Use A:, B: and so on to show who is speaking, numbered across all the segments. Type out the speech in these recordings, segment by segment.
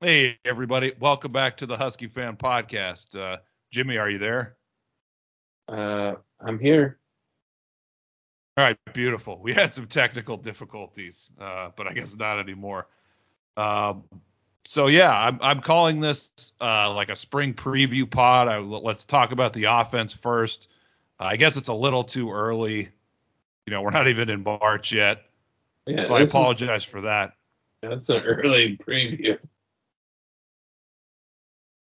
A: Hey, everybody. Welcome back to the Husky Fan Podcast. Uh, Jimmy, are you there?
B: Uh, I'm here.
A: All right, beautiful. We had some technical difficulties, uh, but I guess not anymore. Um, so yeah, I'm I'm calling this uh, like a spring preview pod. I, let's talk about the offense first. Uh, I guess it's a little too early. You know, we're not even in March yet,
B: Yeah,
A: so I
B: this is-
A: apologize for that.
B: that's an early preview.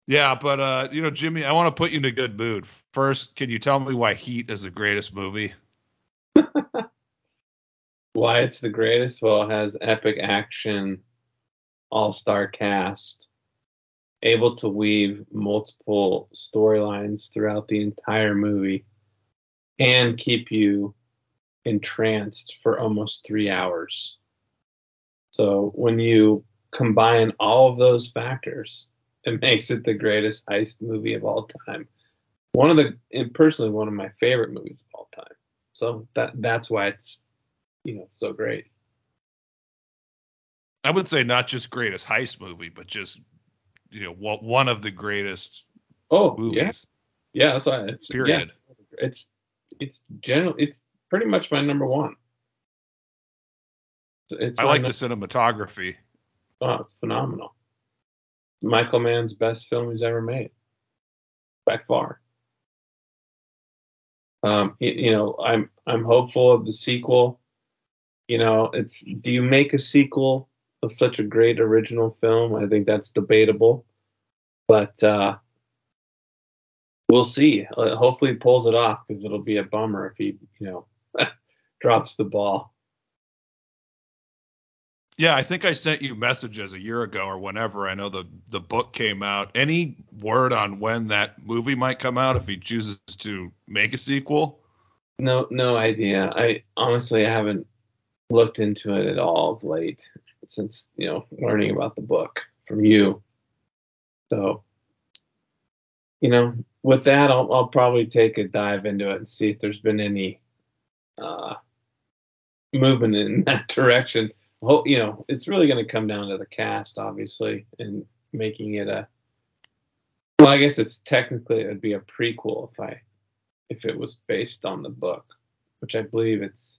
A: Yeah, but uh, you know, Jimmy, I want to put you in a good mood. First, can you tell me why Heat is the greatest movie?
B: Why it's the greatest? Well, it has epic action, all-star cast, able to weave multiple storylines throughout the entire movie, and keep you entranced for almost three hours. So when you combine all of those factors, it makes it the greatest heist movie of all time. One of the, and personally, one of my favorite movies of all time. So that that's why it's, you know, so great.
A: I would say not just greatest heist movie, but just you know one one of the greatest
B: Oh,
A: movies.
B: yeah, yeah, that's why it's
A: Period.
B: Yeah, it's it's general. It's pretty much my number one. It's
A: I like the cinematography.
B: Oh, it's phenomenal. Michael Mann's best film he's ever made, by far. Um, y- you know, I'm I'm hopeful of the sequel. You know, it's do you make a sequel of such a great original film? I think that's debatable, but uh, we'll see. Uh, hopefully, he pulls it off because it'll be a bummer if he, you know, drops the ball.
A: Yeah, I think I sent you messages a year ago or whenever. I know the the book came out. Any word on when that movie might come out if he chooses to make a sequel?
B: No, no idea. I honestly haven't looked into it at all of late since you know learning about the book from you. So, you know, with that, I'll I'll probably take a dive into it and see if there's been any uh, movement in that direction. Ho- you know, it's really going to come down to the cast, obviously, and making it a. Well, I guess it's technically it'd be a prequel if I if it was based on the book, which I believe it's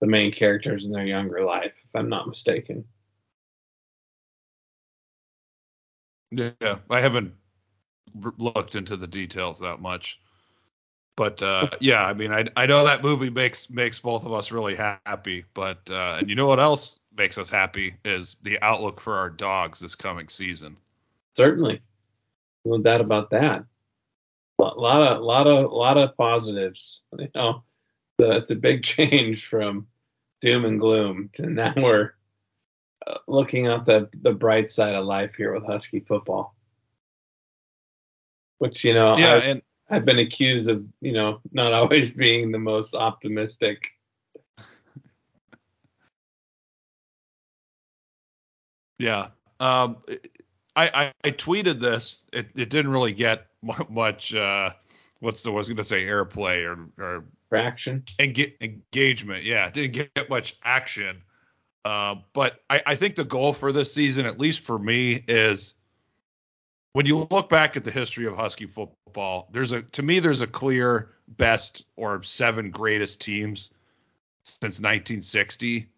B: the main characters in their younger life, if I'm not mistaken.
A: Yeah, I haven't looked into the details that much. But uh, yeah, I mean, I I know that movie makes makes both of us really happy. But uh, and you know what else makes us happy is the outlook for our dogs this coming season.
B: Certainly, no doubt about that. A lot of, lot of, lot of positives. You know, so it's a big change from doom and gloom to now we're uh, looking at the the bright side of life here with Husky football. Which you know,
A: Yeah,
B: I,
A: and
B: I've been accused of you know not always being the most optimistic.
A: Yeah. Um, I, I, I tweeted this. It, it didn't really get much. Uh, what's the was gonna say airplay or or
B: Fraction.
A: enga- engagement. Yeah, it didn't get much action. Uh, but I, I think the goal for this season, at least for me, is when you look back at the history of Husky football. There's a to me there's a clear best or seven greatest teams since 1960,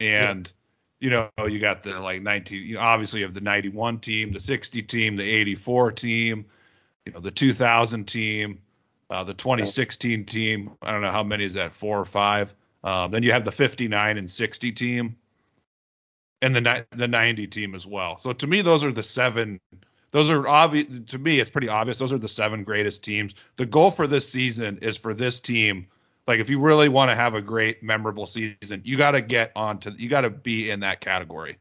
A: and you know, you got the like 19, you know, obviously you have the 91 team, the 60 team, the 84 team, you know, the 2000 team, uh, the 2016 team. I don't know how many is that, four or five. Um, then you have the 59 and 60 team, and the the 90 team as well. So to me, those are the seven. Those are obvious. To me, it's pretty obvious. Those are the seven greatest teams. The goal for this season is for this team like if you really want to have a great memorable season you got to get onto you got to be in that category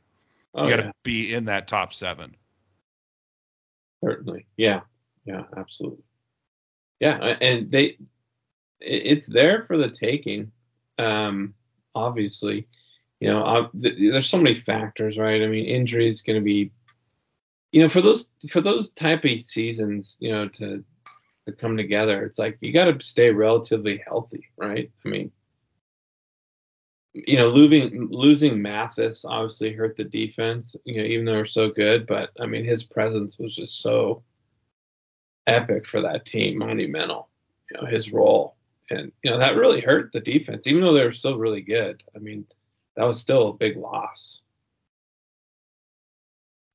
B: Oh
A: you got to
B: yeah,
A: be in that top seven
B: certainly. Yeah, yeah, absolutely. Yeah, and they, it's there for the taking. Um, obviously, you know, th- there's so many factors, right? I mean, injury is going to be, you know, for those for those type of seasons, you know, to to come together, it's like you got to stay relatively healthy, right? I mean, you know, losing losing Mathis obviously hurt the defense. You know, even though they're so good, but I mean, his presence was just so epic for that team, monumental. You know, his role, and you know that really hurt the defense, even though they were still really good. I mean, that was still a big loss.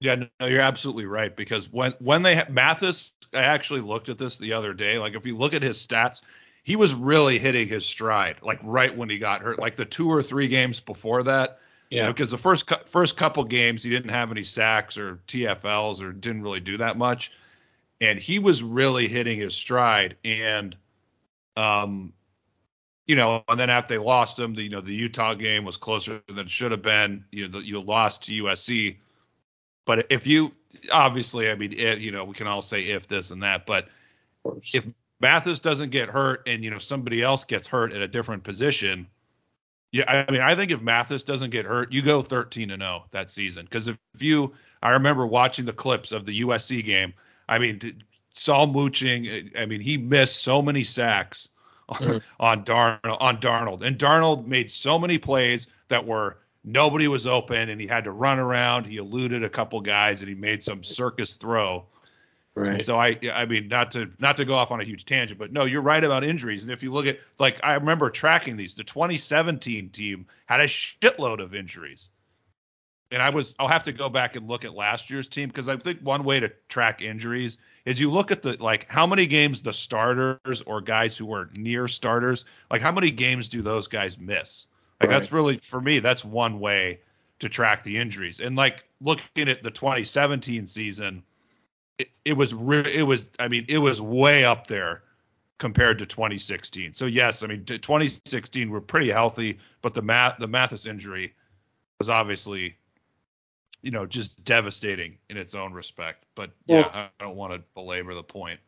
A: Yeah, no, you're absolutely right because when when they Mathis, I actually looked at this the other day. Like if you look at his stats, he was really hitting his stride, like right when he got hurt, like the two or three games before that.
B: Yeah.
A: Because the first first couple games he didn't have any sacks or TFLs or didn't really do that much, and he was really hitting his stride. And, um, you know, and then after they lost him, the you know the Utah game was closer than it should have been. You know, you lost to USC. But if you obviously, I mean, it, you know, we can all say if this and that, but if Mathis doesn't get hurt and you know somebody else gets hurt at a different position, yeah, I mean I think if Mathis doesn't get hurt, you go 13 and 0 that season because if you I remember watching the clips of the USC game. I mean Psalm Wooching, I mean he missed so many sacks on, mm. on Darnold on Darnold and Darnold made so many plays that were nobody was open and he had to run around. He eluded a couple guys and he made some circus throw
B: Right.
A: So I I mean not to not to go off on a huge tangent, but no, you're right about injuries. And if you look at like I remember tracking these, the 2017 team had a shitload of injuries. And I was I'll have to go back and look at last year's team because I think one way to track injuries is you look at the like how many games the starters or guys who were near starters, like how many games do those guys miss? Like right. that's really for me, that's one way to track the injuries. And like looking at the 2017 season, it, it was re- it was I mean it was way up there compared to 2016. So yes, I mean 2016 we're pretty healthy, but the math the Mathis injury was obviously you know just devastating in its own respect. But yeah, well, I don't want to belabor the point.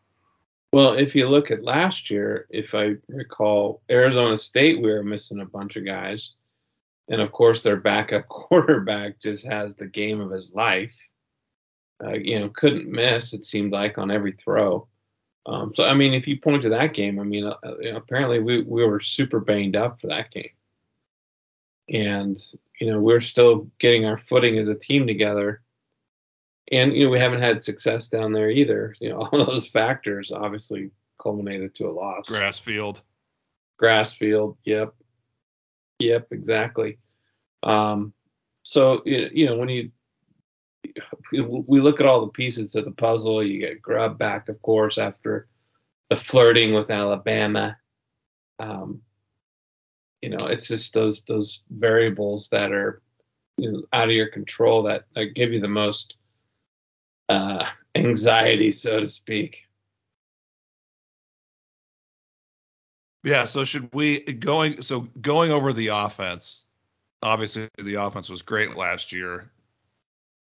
B: Well, if you look at last year, if I recall, Arizona State we were missing a bunch of guys. And of course their backup quarterback just has the game of his life uh, you know, couldn't miss. It seemed like on every throw. Um, so I mean, if you point to that game, I mean, uh, apparently we we were super banged up for that game, and you know we're still getting our footing as a team together. And you know we haven't had success down there either. You know all those factors obviously culminated to a loss.
A: Grass field.
B: Grass field. Yep. Yep. Exactly. Um, so you know when you we look at all the pieces of the puzzle. You get Grubb back, of course, after the flirting with Alabama. Um, you know, it's just those those variables that are you know, out of your control that, that give you the most uh, anxiety, so to speak.
A: Yeah. So should we going so going over the offense? Obviously, the offense was great last year.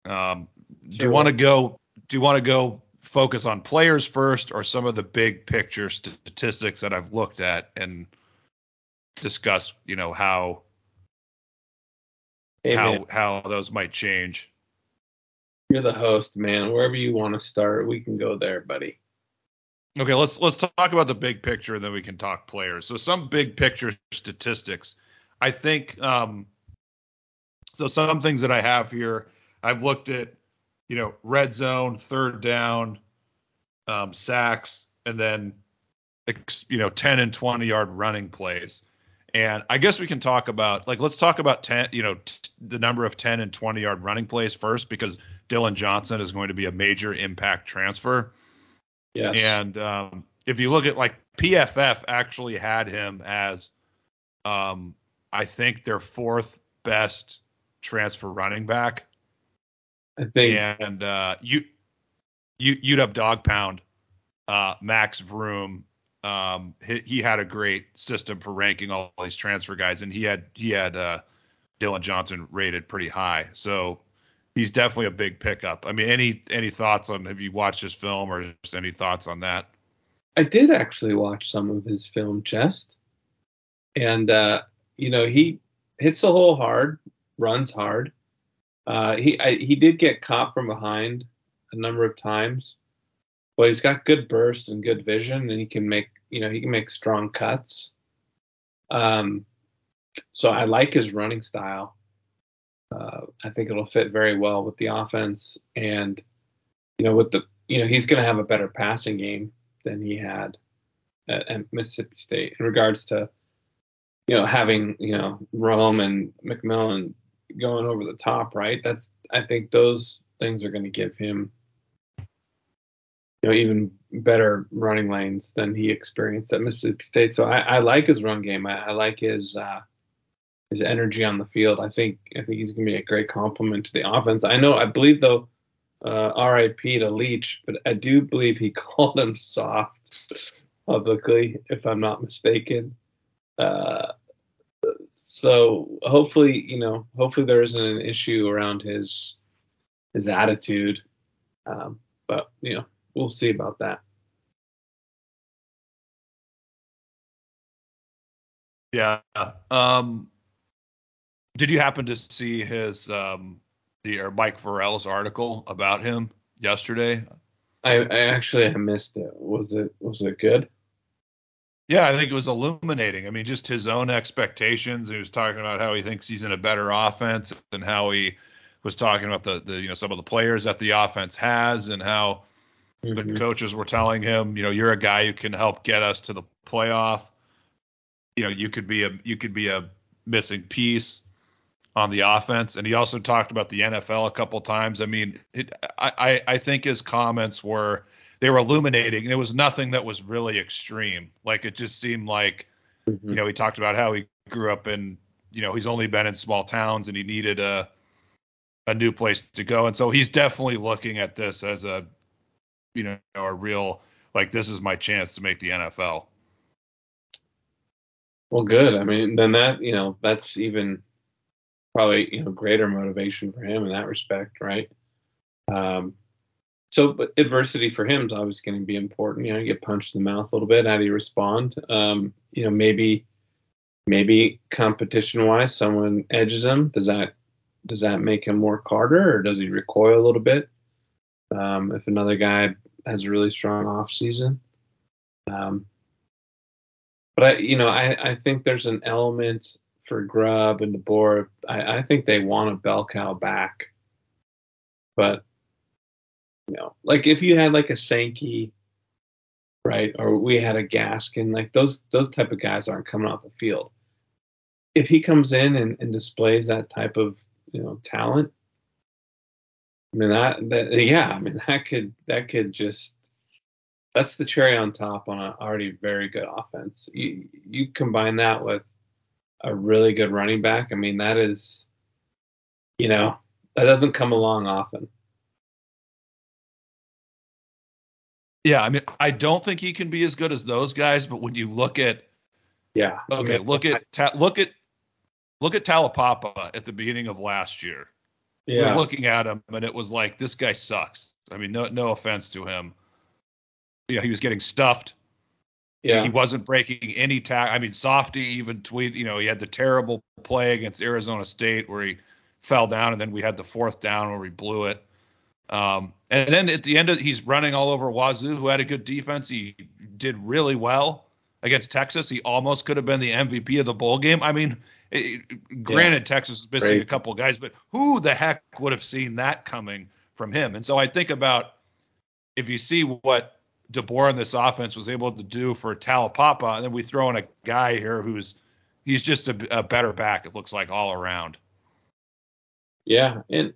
A: Um, sure. Do you want to go? Do you want to go focus on players first, or some of the big picture statistics that I've looked at and discuss? You know how how how those might change.
B: You're the host, man. Wherever you want to start, we can go there, buddy.
A: Okay, let's let's talk about the big picture, and then we can talk players. So some big picture statistics. I think um, so. Some things that I have here. I've looked at, you know, red zone, third down, um, sacks, and then, you know, 10 and 20 yard running plays. And I guess we can talk about, like, let's talk about 10, you know, t- the number of 10 and 20 yard running plays first, because Dillon Johnson is going to be a major impact transfer.
B: Yes.
A: And um, if you look at, like, PFF actually had him as, um, I think, their fourth best transfer running back.
B: I think.
A: And uh, you, you, UW Dog Pound, uh, Max Vroom, um, he, he, had a great system for ranking all these transfer guys, and he had he had uh, Dillon Johnson rated pretty high. So he's definitely a big pickup. I mean, any any thoughts on have you watched his film or just any thoughts on that?
B: I did actually watch some of his film, Chest, and uh, you know he hits the hole hard, runs hard. Uh, he I, he did get caught from behind a number of times, but he's got good burst and good vision, and he can make you know he can make strong cuts. Um, so I like his running style. Uh, I think it'll fit very well with the offense, and you know, with the you know, he's going to have a better passing game than he had at, at, Mississippi State in regards to you know having you know Rome and McMillan going over the top, right? That's I think those things are going to give him you know even better running lanes than he experienced at Mississippi State. So I, I like his run game. I, I like his uh, his energy on the field. I think I think he's going to be a great complement to the offense. I know I believe though uh, RIP to Leach, but I do believe he called him soft publicly, if I'm not mistaken. Uh, so hopefully, you know, hopefully there isn't an issue around his his attitude. Um, but you know, we'll see about that.
A: Yeah. Um, did you happen to see his um, the or Mike Farrell's article about him yesterday?
B: I, I actually missed it. Was it was it good?
A: Yeah, I think it was illuminating. I mean, just his own expectations. He was talking about how he thinks he's in a better offense and how he was talking about the, the you know some of the players that the offense has and how mm-hmm. the coaches were telling him, you know, you're a guy who can help get us to the playoff. You know, you could be a you could be a missing piece on the offense. And he also talked about the NFL a couple times. I mean, it, I I think his comments were they were illuminating. and It was nothing that was really extreme. Like it just seemed like, mm-hmm. you know, he talked about how he grew up in, you know, he's only been in small towns and he needed a a new place to go. And so he's definitely looking at this as a, you know, a real like this is my chance to make the NFL.
B: Well, good. I mean, then that you know that's even probably you know greater motivation for him in that respect, right? Um, so but adversity for him is obviously going to be important. You know, you get punched in the mouth a little bit. How do you respond? Um, you know, maybe maybe competition wise, someone edges him. Does that does that make him work harder, or does he recoil a little bit? Um, if another guy has a really strong off season. Um, but I, you know, I, I think there's an element for Grubb and DeBoer. I, I think they want a bell cow back, but you know, like if you had like a Sankey, right, or we had a Gaskin, like those those type of guys aren't coming off the field. If he comes in and, and displays that type of you know talent, I mean that that yeah, I mean that could that could just that's the cherry on top on an already very good offense. You you combine that with a really good running back. I mean that is, you know, that doesn't come along often.
A: Yeah, I mean, I don't think he can be as good as those guys, but when you look at
B: yeah,
A: okay, I mean, look at ta- look at look at Taulapapa at the beginning of last year. Yeah, we're looking at him, and it was like this guy sucks. I mean, no no offense to him. Yeah, he was getting stuffed. Yeah, he wasn't breaking any tack. I mean, Softy even tweet. You know, he had the terrible play against Arizona State where he fell down, and then we had the fourth down where he blew it. Um, and then at the end of he's running all over Wazoo, who had a good defense. He did really well against Texas. He almost could have been the MVP of the bowl game. I mean, it, granted, yeah. Texas is missing Great. a couple guys, but who the heck would have seen that coming from him? And so I think about if you see what DeBoer in this offense was able to do for Taulapapa, and then we throw in a guy here who's he's just a, a better back. It looks like all around.
B: Yeah, and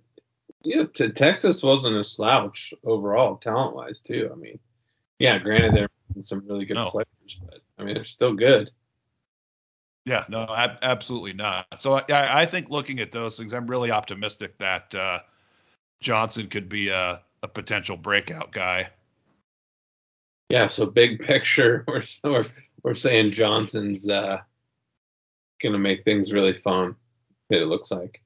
B: yeah, Texas wasn't a slouch overall, talent wise too. I mean, yeah, granted there are some really good no. players, but I mean they're still good.
A: Yeah, no, ab- absolutely not. So I, I think looking at those things, I'm really optimistic that uh, Johnson could be a, a potential breakout guy.
B: Yeah, so big picture, we're we're, we're saying Johnson's uh, gonna make things really fun. It looks like.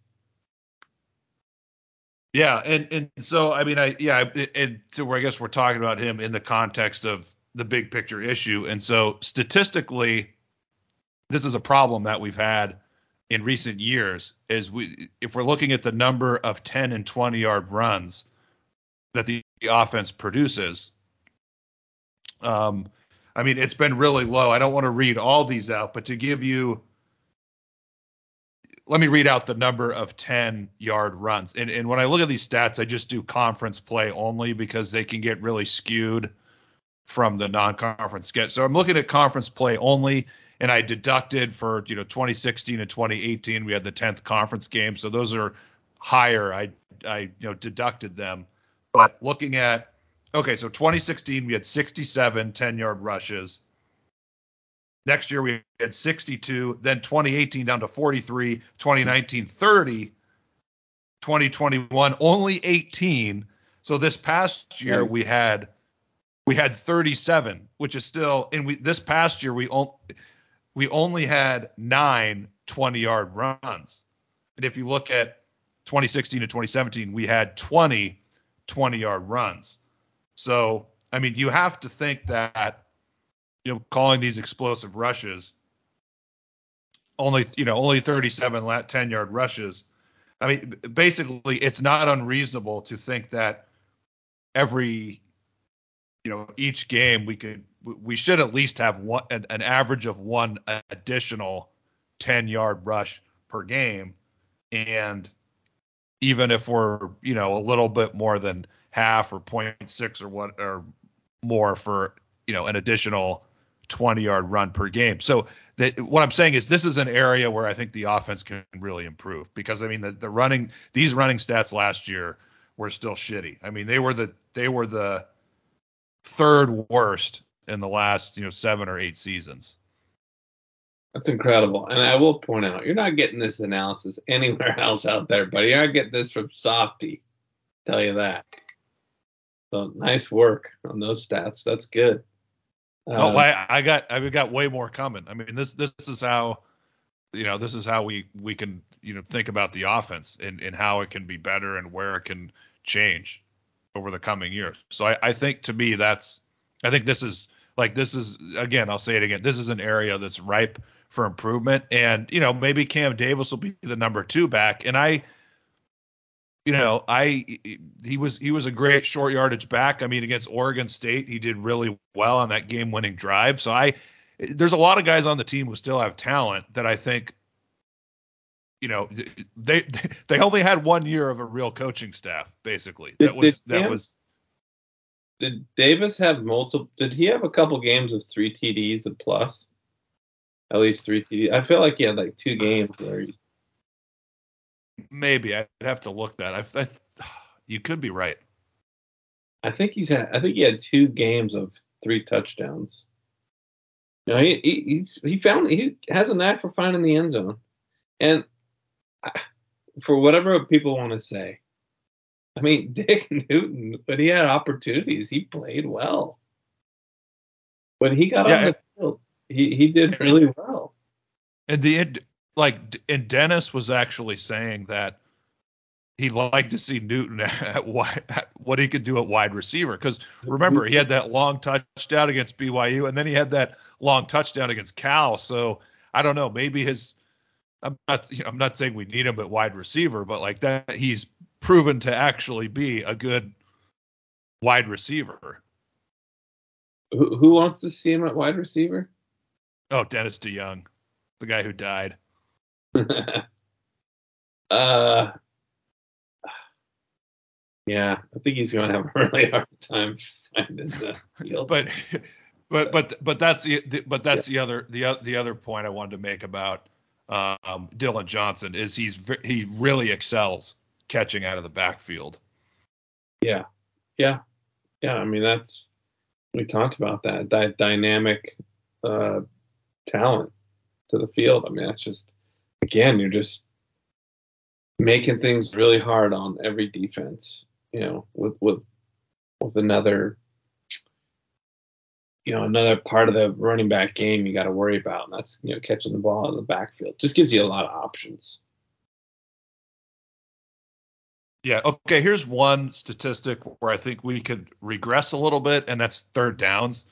A: Yeah, and and so I mean, I yeah, and to where I guess we're talking about him in the context of the big picture issue, and so statistically, this is a problem that we've had in recent years. Is we if we're looking at the number of 10 and 20 yard runs that the offense produces, um, I mean, it's been really low. I don't want to read all these out, but to give you let me read out the number of 10 yard runs. And, and when I look at these stats, I just do conference play only because they can get really skewed from the non-conference sketch. So I'm looking at conference play only, and I deducted for you know 2016 and 2018 we had the 10th conference game, so those are higher. I I you know deducted them, but looking at okay, so 2016 we had 67 10 yard rushes. Next year we had 62, then 2018 down to 43, 2019 30, 2021 only 18. So this past year we had we had 37, which is still and we this past year we only we only had nine 20 yard runs. And if you look at 2016 to 2017, we had 20 20 yard runs. So, I mean, you have to think that, you know, calling these explosive rushes, only, you know, only 37 10 yard rushes. I mean, basically, it's not unreasonable to think that every you know each game we could we should at least have one an, an average of one additional 10 yard rush per game and even if we're you know a little bit more than half or 0.6 or what or more for you know an additional 20 yard run per game so that what i'm saying is this is an area where i think the offense can really improve because i mean the, the running these running stats last year were still shitty i mean they were the they were the third worst in the last, you know, seven or eight seasons.
B: That's incredible. And I will point out, you're not getting this analysis anywhere else out there, buddy. Not getting this from Softy. Tell you that. So nice work on those stats. That's good.
A: Um, oh, I, I got I've got way more coming. I mean, this this is how you know this is how we we can you know think about the offense and and how it can be better and where it can change over the coming years. So I, I think to me that's I think this is like this is again I'll say it again this is an area that's ripe for improvement and you know maybe Cam Davis will be the number two back and I you know I he was he was a great short yardage back I mean against Oregon State he did really well on that game winning drive so I there's a lot of guys on the team who still have talent that I think you know they they only had one year of a real coaching staff basically. That was did that was.
B: Did Davis have multiple? Did he have a couple games of three TDs and plus? At least three TDs. I feel like he had like two games where. He...
A: Maybe I'd have to look that. I, I you could be right.
B: I think he's had. I think he had two games of three touchdowns. You know, he he he found he has a knack for finding the end zone, and for whatever people want to say, I mean, Dick Newton, but he had opportunities, he played well. When he got yeah, on the field, he, he did really well.
A: And the like, and Dennis was actually saying that he'd like to see Newton at, wide, at what he could do at wide receiver. Because remember, he had that long touchdown against BYU, and then he had that long touchdown against Cal. So I don't know, maybe his I'm not you know, I'm not saying we need him at wide receiver, but like that he's proven to actually be a good wide receiver.
B: Who, who wants to see him at wide receiver?
A: Oh, Dennis DeYoung, the guy who died.
B: uh, yeah, I think he's going to have a really hard time finding the
A: field. but, but, but, but that's the, but that's yeah. the other, the, the other point I wanted to make about um, Dillon Johnson is he's he really excels catching out of the backfield.
B: Yeah, yeah, yeah. I mean that's we talked about that that dynamic uh, talent to the field. I mean that's just again you're just making things really hard on every defense. You know with with with another you know another part of the running back game you got to worry about, and that's you know catching the ball in the backfield. Just gives you a lot of options.
A: Yeah. Okay. Here's one statistic where I think we could regress a little bit, and that's third downs.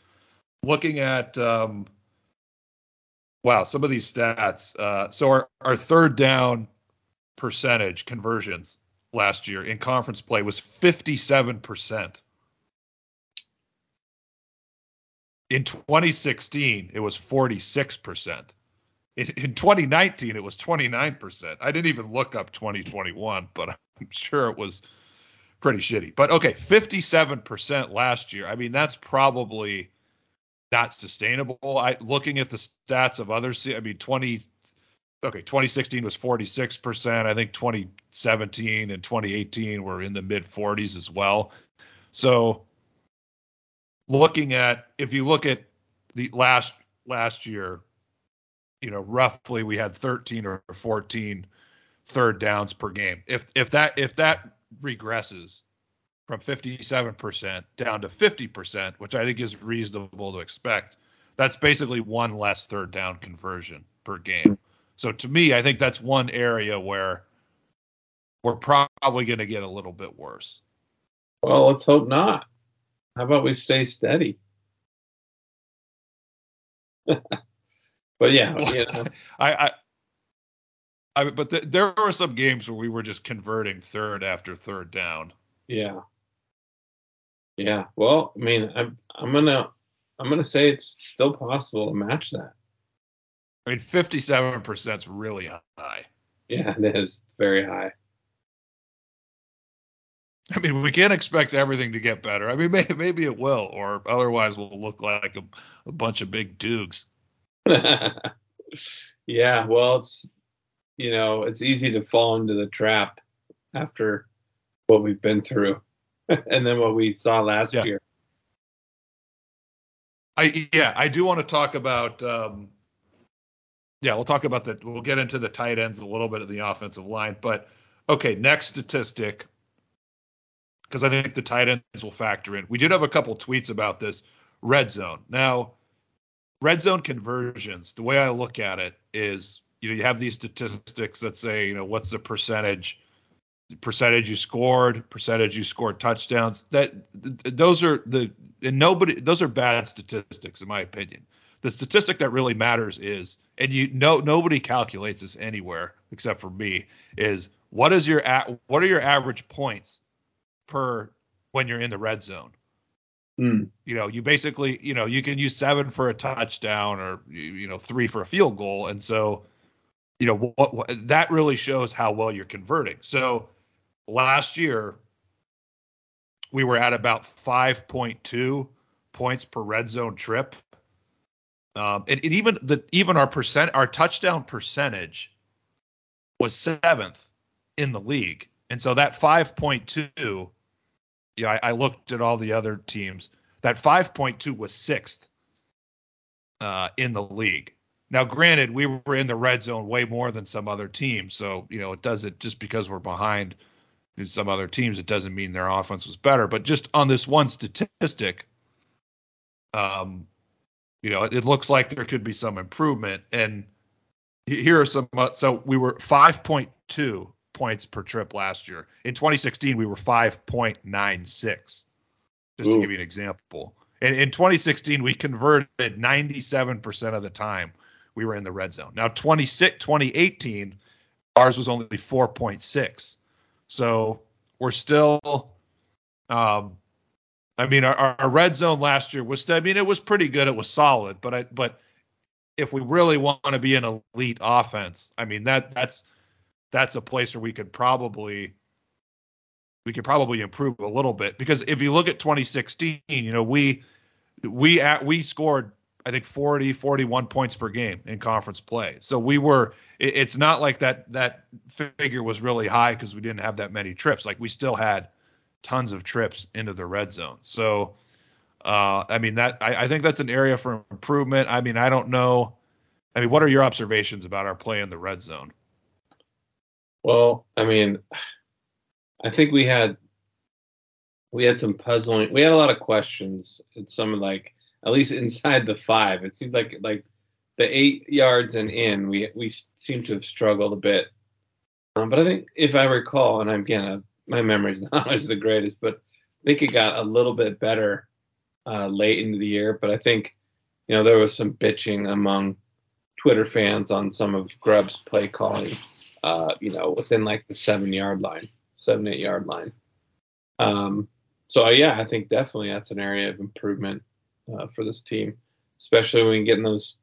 A: Looking at um, wow, some of these stats. Uh, so our, our third down percentage conversions last year in conference play was 57 percent. In 2016, it was 46%. In, in 2019, it was 29%. I didn't even look up 2021, but I'm sure it was pretty shitty. But okay, 57% last year. I mean, that's probably not sustainable. I looking at the stats of other I mean, 20. Okay, 2016 was 46%. I think 2017 and 2018 were in the mid 40s as well. So, looking at if you look at the last last year, you know, roughly we had 13 or 14 third downs per game. If if that if that regresses from 57% down to 50%, which I think is reasonable to expect, that's basically one less third down conversion per game. So to me, I think that's one area where we're probably going to get a little bit worse.
B: Well, let's hope not. How about we stay steady? but yeah, you know.
A: I, I, I, but th- there were some games where we were just converting third after third down.
B: Yeah. Yeah. Well, I mean, I'm I'm gonna I'm gonna say it's still possible to match that.
A: I mean, 57% is really high.
B: Yeah, it is very high.
A: I mean, we can't expect everything to get better. I mean, maybe, maybe it will, or otherwise we'll look like a, a bunch of big dukes.
B: yeah, well, it's you know, it's easy to fall into the trap after what we've been through, and then what we saw last yeah. year.
A: I yeah, I do want to talk about. Um, yeah, we'll talk about the. We'll get into the tight ends a little bit of the offensive line, but okay, next statistic because I think the tight ends will factor in. We did have a couple tweets about this red zone. Now, red zone conversions, the way I look at it is, you know, you have these statistics that say, you know, what's the percentage percentage you scored, percentage you scored touchdowns. That those are the and nobody those are bad statistics in my opinion. The statistic that really matters is, and you know nobody calculates this anywhere except for me, is what is your at what are your average points per when you're in the red zone.
B: Mm.
A: You know, you basically, you know, you can use seven for a touchdown or you know three for a field goal, and so, you know, what, what, that really shows how well you're converting. So last year we were at about 5.2 points per red zone trip, um, and, and even the even our percent our touchdown percentage was seventh in the league. And so that 5.2, yeah, I, I looked at all the other teams. That 5.2 was sixth uh, in the league. Now, granted, we were in the red zone way more than some other teams, so you know it doesn't just because we're behind some other teams, it doesn't mean their offense was better. But just on this one statistic, um, you know, it, it looks like there could be some improvement. And here are some. Uh, so we were 5.2 points per trip last year. In 2016, we were 5.96. Just Ooh. to give you an example. And in 2016, we converted 97% of the time we were in the red zone. Now, 26 2018, ours was only 4.6. So we're still, um, I mean, our, our red zone last year was, I mean, it was pretty good. It was solid, but I, but if we really want to be an elite offense, I mean, that that's that's a place where we could probably we could probably improve a little bit because if you look at 2016, you know, we we at we scored I think 40 41 points per game in conference play. So we were it, it's not like that that figure was really high because we didn't have that many trips. Like we still had tons of trips into the red zone. So uh, I mean that I, I think that's an area for improvement. I mean I don't know. I mean what are your observations about our play in the red zone?
B: Well, I mean, I think we had we had some puzzling. We had a lot of questions. It's some like at least inside the five. It seemed like like the eight yards and in, we we seem to have struggled a bit. Um, but I think if I recall, and I'm again, uh, my memory's not always the greatest, but I think it got a little bit better uh, late into the year. But I think you know there was some bitching among Twitter fans on some of Grubb's play calling uh, you know, within like the seven yard line, seven, eight yard line. Um, so, yeah, I think definitely that's an area of improvement uh, for this team, especially when we get in those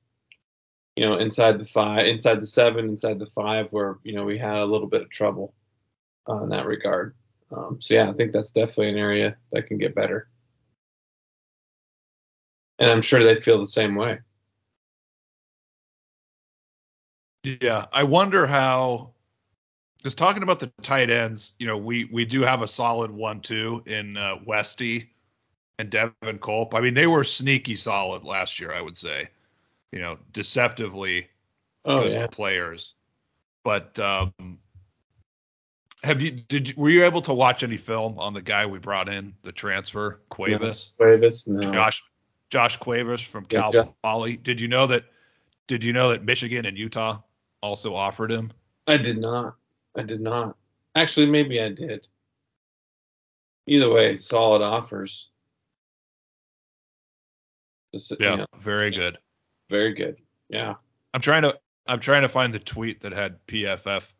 B: you know, inside the five, inside the seven, inside the five, where you know we had a little bit of trouble uh, in that regard. Um, so yeah, I think that's definitely an area that can get better, and I'm sure they feel the same way.
A: Yeah, I wonder how. Just talking about the tight ends, you know, we we do have a solid one-two in uh, Westy and Devin Culp. I mean, they were sneaky solid last year, I would say. You know, deceptively
B: oh,
A: good
B: yeah.
A: players. But um, have you did you, were you able to watch any film on the guy we brought in, the transfer, Cuevas?
B: No, Cuevas, no.
A: Josh Josh Cuevas from Cal
B: Jo-
A: Poly. Did you know that did you know that Michigan and Utah also offered him?
B: I did not. I did not. Actually, maybe I did. Either way, solid offers. Just, you
A: Yeah,
B: know,
A: very good.
B: very good. Yeah.
A: I'm trying to I'm trying to find the tweet that had PFF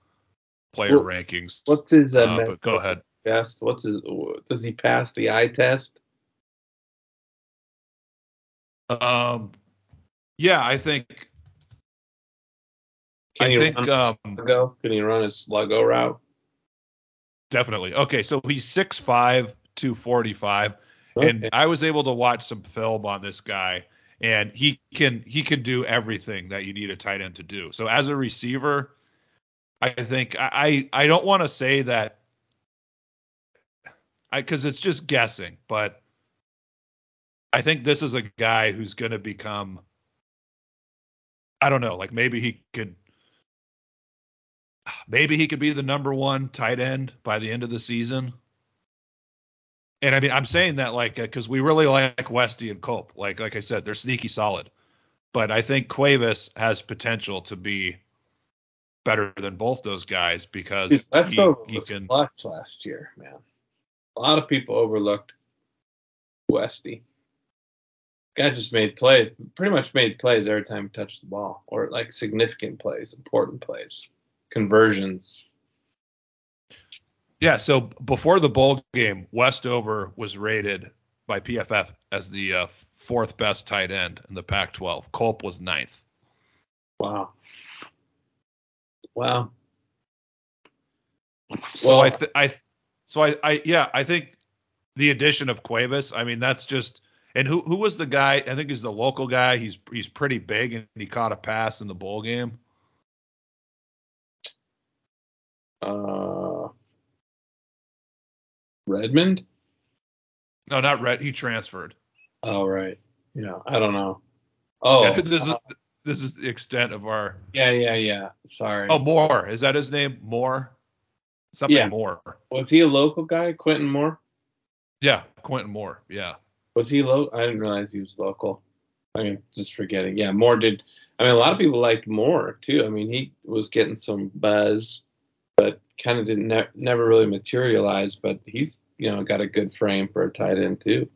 A: player
B: Well,
A: rankings.
B: What's his uh,
A: Uh, but go ahead.
B: test? What's his? Does he pass the eye test?
A: Um, yeah, I think
B: Can
A: I think
B: run
A: um,
B: sluggo? Can he run a sluggo route?
A: definitely. Okay, so he's 6'5", 245, And I was able to watch some film on this guy, and he can he can do everything that you need a tight end to do. So as a receiver, I think I I, I don't want to say that I because it's just guessing, but I think this is a guy who's going to become I don't know, like maybe he could maybe he could be the number one tight end by the end of the season. And I mean, I'm saying that like uh, because we really like Westy and Culp. Like like I said, they're sneaky solid. But I think Cuevas has potential to be better than both those guys because
B: Dude, that's
A: he, he can.
B: clutch last year, man. A lot of people overlooked Westy. Guy just made play, pretty much made plays every time he touched the ball, or like significant plays, important plays, conversions.
A: Yeah. So before the bowl game, Westover was rated by PFF as the uh, fourth best tight end in the Pac-12. Culp was ninth.
B: Wow. Wow.
A: So
B: Well-
A: I, th- I, so I, I, yeah, I think the addition of Cuevas. I mean, that's just. And who who was the guy? I think he's the local guy. He's he's pretty big, and he caught a pass in the bowl game.
B: Uh, Redmond?
A: No, not Red. He transferred.
B: Oh, right. Yeah, I don't know. Oh,
A: Yeah, this is
B: uh,
A: this is the extent of our.
B: yeah, yeah, yeah. Sorry.
A: Oh, Moore. Is that his name? Moore. Something
B: Yeah.
A: Moore.
B: was he a local guy, Quentin Moore?
A: Yeah, Quentin Moore. Yeah.
B: Was he local? I didn't realize he was local. I mean, just forgetting. Yeah, Moore did. I mean, a lot of people liked Moore too. I mean, he was getting some buzz, kind of didn't ne- never really materialize. But he's you know got a good frame for a tight end too.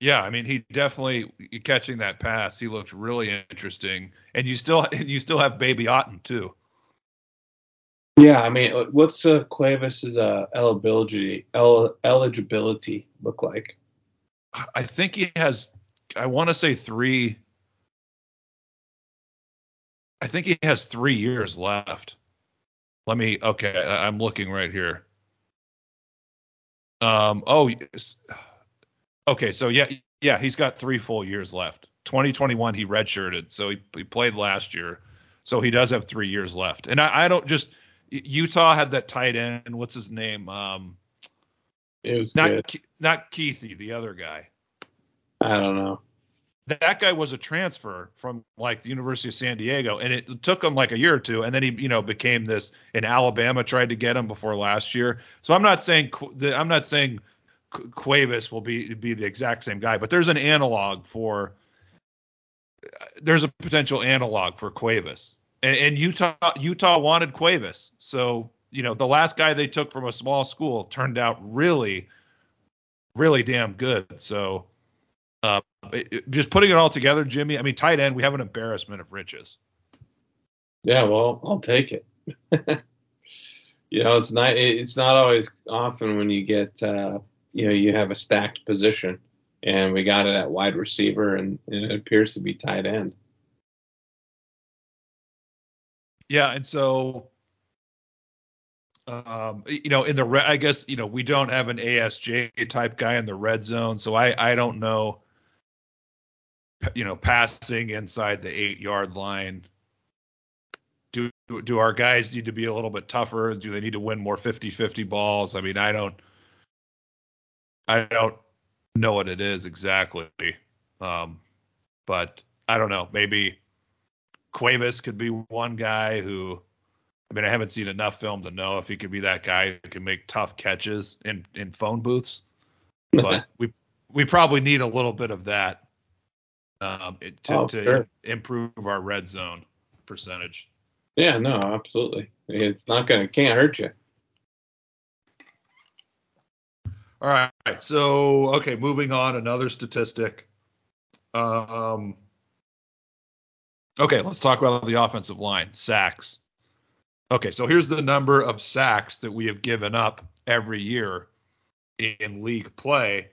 A: Yeah, I mean, he definitely catching that pass. He looked really interesting, and you still you still have Baby Otten too.
B: Yeah, I mean, uh, what's uh, Cuevas's uh, eligibility el- eligibility look like?
A: I think he has. I want to say three. I think he has three years left. Let me. Okay, I- I'm looking right here. Um. Oh. yes. Okay. So yeah, yeah, he's got three full years left. 2021, he redshirted, so he, he played last year, so he does have three years left. And I, I don't just Utah had that tight end. What's his name? Um.
B: It was
A: Not
B: good.
A: Ke- not Keithy, the other guy.
B: I don't know.
A: That guy was a transfer from like the University of San Diego, and it took him like a year or two, and then he, you know, became this. And Alabama tried to get him before last year. So I'm not saying I'm not saying Cu- Cuevas will be be the exact same guy, but there's an analog for. There's a potential analog for Cuevas, and, and Utah Utah wanted Cuevas, so you know the last guy they took from a small school turned out really, really damn good. So. Uh, it- just putting it all together, Jimmy. I mean, tight end, we have an embarrassment of riches.
B: Yeah, well, I'll take it. you know, it's not it's not always often when you get uh, you know you have a stacked position, and we got it at wide receiver, and, and it appears to be tight end.
A: Yeah, and so um, you know, in the red, I guess you know we don't have an ASJ type guy in the red zone, so I I don't know. You know, passing inside the eight yard line. Do do our guys need to be a little bit tougher? Do they need to win more 50-50 balls? I mean, I don't. I don't know what it is exactly, um, but I don't know. Maybe Cuevas could be one guy who I mean, I haven't seen enough film to know if he could be that guy who can make tough catches in in phone booths. But we we probably need a little bit of that um, to
B: Oh,
A: to
B: sure.
A: improve our red zone percentage.
B: Yeah, no, absolutely. It's not gonna can't hurt you.
A: All right. So okay, moving on. Another statistic. Um. Okay, let's talk about the offensive line sacks. Okay, so here's the number of sacks that we have given up every year in league play,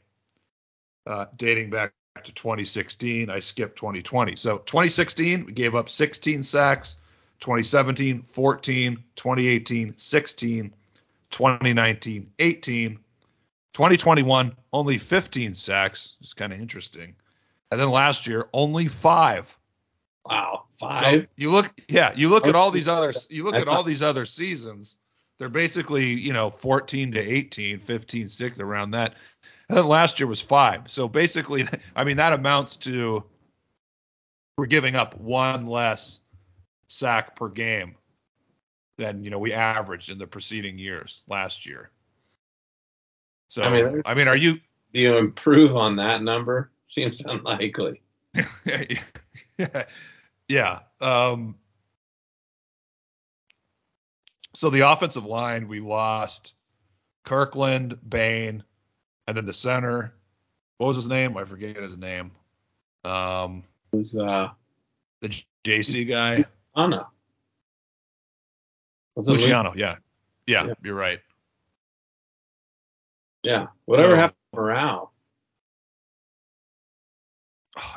A: uh, dating back to 2016. I skipped 2020. So 2016, we gave up 16 sacks. 2017, 14. 2018, 16. 2019, 18. 2021, only 15 sacks. It's kind of interesting. And then last year, only five.
B: Wow,
A: So
B: five.
A: you look, yeah, you look at all these other, you look at all these other seasons. They're basically, you know, 14 to 18, 15, 6 around that. And then last year was five. So basically, I mean, that amounts to we're giving up one less sack per game than you know we averaged in the preceding years last year. So
B: I mean,
A: I mean, are you?
B: Do you improve on that number? Seems unlikely.
A: yeah. Um, so the offensive line, we lost Kirkland, Bain, and then the center. What was his name? I forget his name. Um,
B: Who's uh
A: the JC guy,
B: Anna? Was it Lu-
A: Luciano. Yeah. yeah,
B: Yeah.
A: you're right.
B: Yeah. Whatever
A: So-
B: happened to Murao?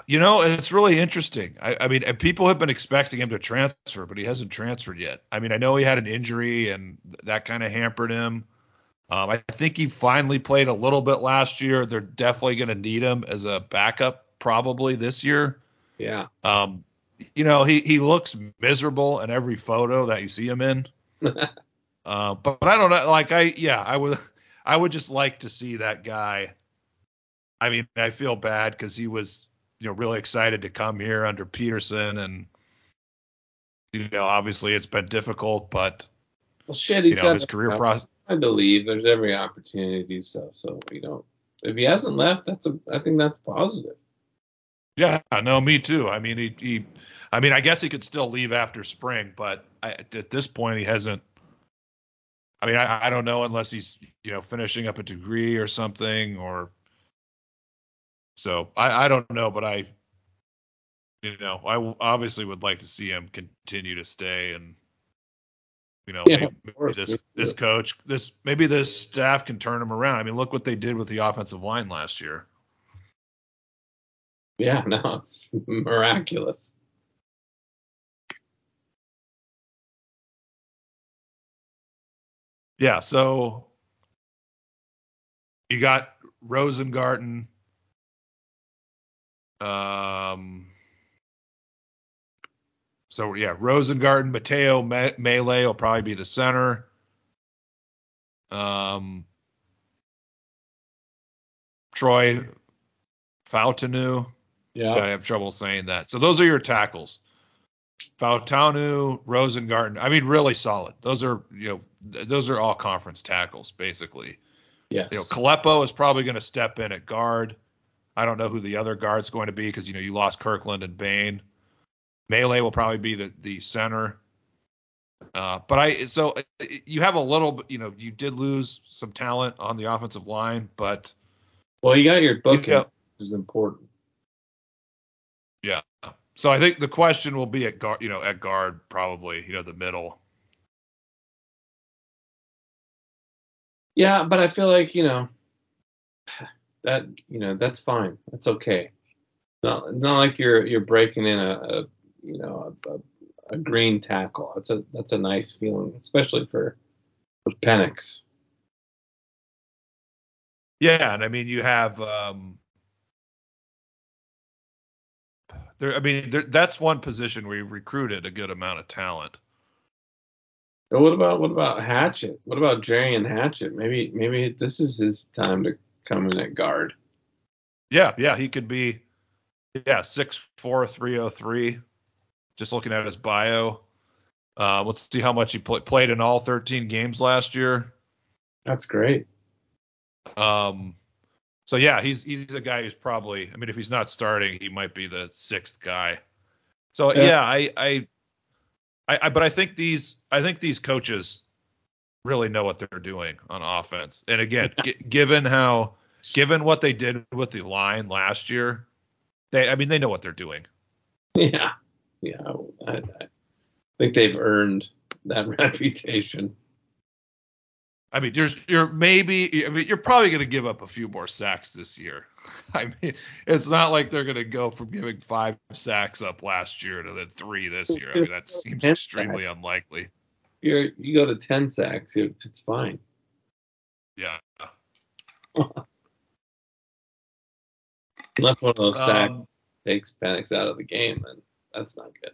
A: You know, it's really interesting. I, I mean, people have been expecting him to transfer, but he hasn't transferred yet. I mean, I know he had an injury and th- that kind of hampered him. Um, I think he finally played a little bit last year. They're definitely going to need him as a backup probably this year.
B: Yeah.
A: Um, you know, he he looks miserable in every photo that you see him in. Uh, but, but I don't know. Like I, yeah, I would, I would just like to see that guy. I mean, I feel bad because he was, you know, really excited to come here under Petersen, and you know, obviously it's been difficult, but
B: well, shit.
A: you
B: He's
A: know,
B: got
A: his career
B: I believe there's every opportunity to do so. So you know, if he hasn't left, that's a. I think that's positive.
A: Yeah, no, me too. I mean, he, he, I mean, I guess he could still leave after spring, but I, at this point, he hasn't. I mean, I, I don't know unless he's, you know, finishing up a degree or something, or. So I, I don't know, but I, you know, I obviously would like to see him continue to stay, and, you know,
B: Yeah,
A: maybe, maybe this this coach, this maybe this staff can turn him around. I mean, look what they did with the offensive line last year.
B: Yeah. No, it's miraculous.
A: Yeah, so you got Rosengarten. Um, so yeah, Rosengarten, Matteo Me- Mele will probably be the center. Um, Troy Fautanu.
B: Yeah.
A: I have trouble saying that. So those are your tackles. Fautanu, Rosengarten. I mean, really solid. Those are you know th- those are all conference tackles basically.
B: Yes.
A: You know, Kalepo is probably going to step in at guard. I don't know who the other guard's going to be because you know you lost Kirkland and Bain. Mele will probably be the the center. Uh, but I so uh, you have a little you know, you did lose some talent on the offensive line, but
B: well, you got your book,
A: Yeah.
B: which is important.
A: yeah. So I think the question will be at guard, you know, at guard probably, you know, the middle.
B: Yeah, but I feel like you know that you know that's fine. That's okay. Not not like you're you're breaking in a, a you know a, a, a green tackle. That's a that's a nice feeling, especially for for Penix.
A: Yeah, and I mean you have um there I mean there, that's one position where you recruited a good amount of talent.
B: But what about what about Hatchett? What about Geirean Hatchett? Maybe maybe this is his time to come in at guard.
A: Yeah, yeah, he could be yeah, six four three oh three. Just looking at his bio. Uh, let's see how much he play, played in all 13 games last year.
B: That's great.
A: Um, so yeah, he's he's a guy who's probably. I mean, if he's not starting, he might be the sixth guy. So yeah, yeah I, I, I, I, but I think these I think these coaches really know what they're doing on offense. And again, g- given how given what they did with the line last year, they I mean they know what they're doing.
B: Yeah, yeah. I, I think they've earned that reputation.
A: I mean, you're you're maybe I mean you're probably going to give up a few more sacks this year. I mean, it's not like they're going to go from giving five sacks up last year to then three this year. I mean, that seems extremely unlikely.
B: You're you go to ten sacks, it's fine.
A: Yeah.
B: Unless one of those sacks um, takes Penix out of the game, then that's not good.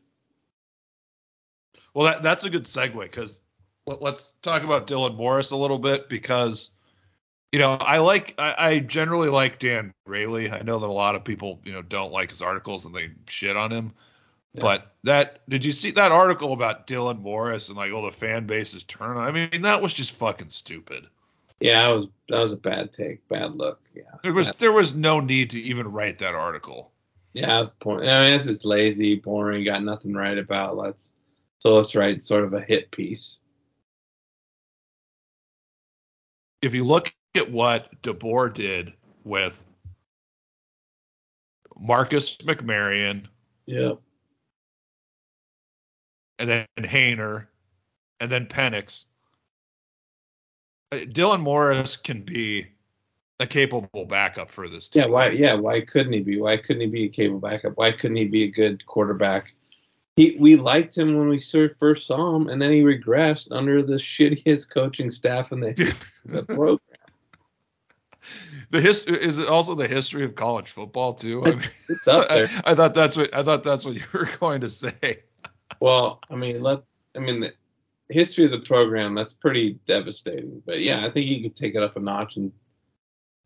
A: Well, that that's a good segue because let, us talk about Dylan Morris a little bit because you know I like I, I, generally like Dan Raley. I know that a lot of people you know don't like his articles and they shit on him. Yeah. But that did you see that article about Dylan Morris and like oh the fan base is turning? I mean that was just fucking stupid.
B: Yeah, that was that was a bad take, bad look. Yeah,
A: there was there was no need to even write that article.
B: Yeah, it's point. I mean, it's just lazy, boring, got nothing right about. Let's so let's write sort of a hit piece.
A: if you look at what DeBoer did with Marcus McMaryion,
B: yeah,
A: and then Haener, and then Penix, uh, Dylan Morris can be a capable backup for this
B: team. Yeah, why? Yeah, why couldn't he be? Why couldn't he be a capable backup? Why couldn't he be a good quarterback? He, we liked him when we first saw him, and then he regressed under the shittiest coaching staff in the, the program.
A: The history is it also the history of college football too. I, mean, I, I, thought that's what I thought that's what you were going to say.
B: Well, I mean, let's. I mean, the history of the program that's pretty devastating. But yeah, I think you could take it up a notch and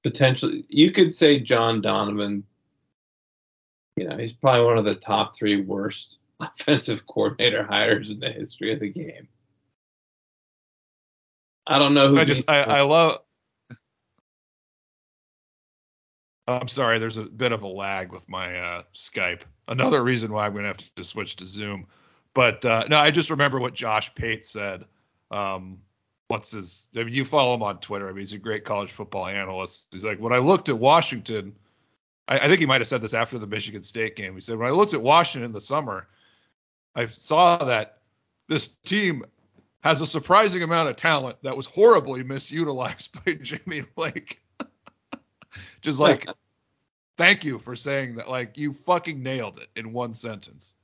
B: potentially you could say John Donovan. You know, he's probably one of the top three worst offensive coordinator hires in the history of the game. I don't know who.
A: I just I, I love. I'm sorry, there's a bit of a lag with my uh, Skype. Another reason why I'm gonna have to switch to Zoom. But uh, no, I just remember what Josh Pate said. Um, what's his? I mean, you follow him on Twitter. I mean, he's a great college football analyst. He's like, when I looked at Washington, I, I think he might have said this after the Michigan State game. He said, when I looked at Washington in the summer, I saw that this team has a surprising amount of talent that was horribly misutilized by Jimmy Lake. Just like, thank you for saying that. Like, you fucking nailed it in one sentence.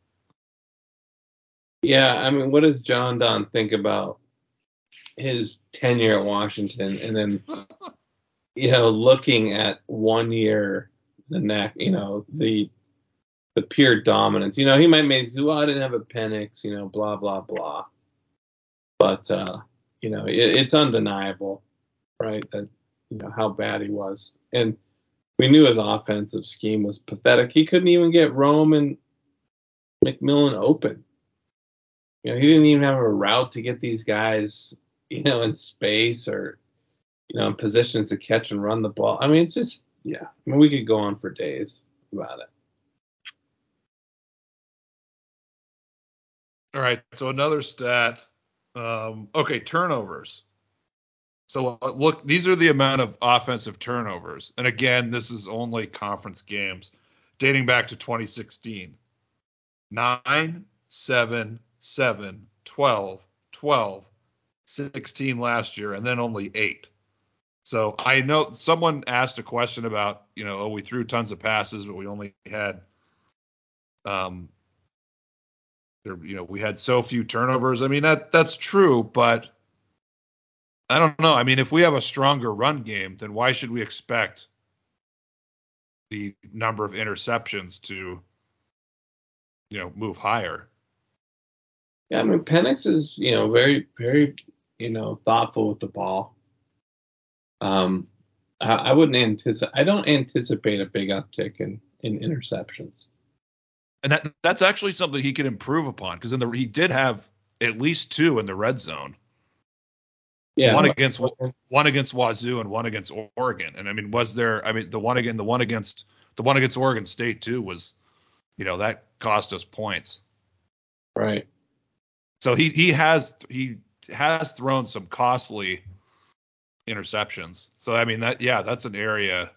B: Yeah, I mean, what does John Don think about his tenure at Washington, and then, you know, looking at one year, the neck, you know, the the pure dominance. You know, he might make, well, I didn't have a Penix, you know, blah, blah, blah. But, uh, you know, it, it's undeniable, right, that, you know, how bad he was. And we knew his offensive scheme was pathetic. He couldn't even get Rome and McMillan open. You know, he didn't even have a route to get these guys, you know, in space or, you know, in positions to catch and run the ball. I mean, it's just, yeah. I mean, we could go on for days about it.
A: All right. So another stat. Um, okay, turnovers. So uh, look, these are the amount of offensive turnovers. And again, this is only conference games dating back to 2016. 9, 7, 7, 12, 12, 16 last year, and then only 8. So I know someone asked a question about, you know, oh, we threw tons of passes, but we only had um, there, you know, we had so few turnovers. I mean, that that's true, but I don't know. I mean, if we have a stronger run game, then why should we expect the number of interceptions to, you know, move higher?
B: Yeah, I mean, Penix is, you know, very, very, you know, thoughtful with the ball. Um, I, I wouldn't anticipate. I don't anticipate a big uptick in in interceptions.
A: And that that's actually something he can improve upon because in the he did have at least two in the red zone.
B: Yeah,
A: one against one against Wazoo and one against Oregon. And I mean, was there? I mean, the one again, the one against the one against Oregon State too was, you know, that cost us points.
B: Right.
A: So he he has he has thrown some costly interceptions. So I mean that yeah, that's an area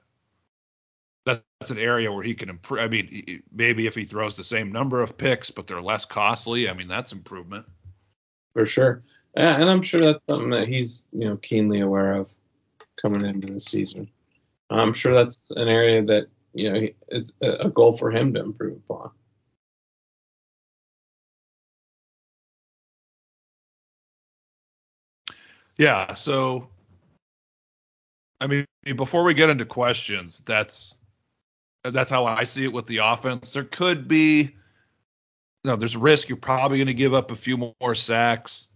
A: that's an area where he can improve. I mean, maybe if he throws the same number of picks, but they're less costly, I mean that's improvement.
B: For sure, and I'm sure that's something that he's you know keenly aware of coming into the season. I'm sure that's an area that you know it's a goal for him to improve upon.
A: Yeah, so I mean, before we get into questions, that's that's how I see it with the offense. There could be, know, there's risk you're probably going to give up a few more sacks.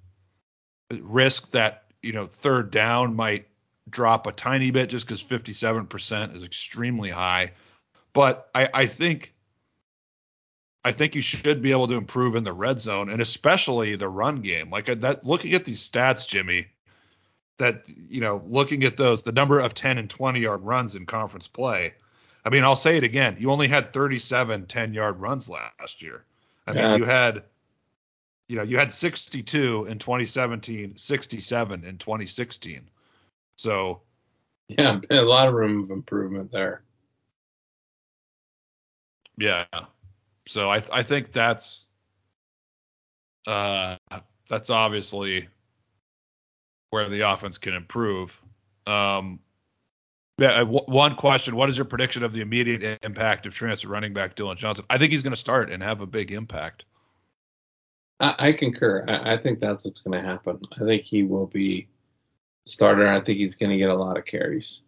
A: Risk that you know third down might drop a tiny bit just because 57% is extremely high. But I, I think I think you should be able to improve in the red zone and especially the run game. Like uh, that, looking at these stats, Jimmy, that you know, looking at those, the number of 10 and 20 yard runs in conference play. I mean, I'll say it again. You only had 37 10 yard runs last year. I yeah. mean, you had, you know, you had 62 in 2017, 67 in 2016. So,
B: yeah, a lot of room of improvement there.
A: Yeah. So I I think that's uh that's obviously where the offense can improve. Um, yeah, one question: What is your prediction of the immediate impact of transfer running back Dillon Johnson? I think he's going to start and have a big impact.
B: I, I concur. I, I, think that's what's going to happen. I think he will be starter. I think he's going to get a lot of carries.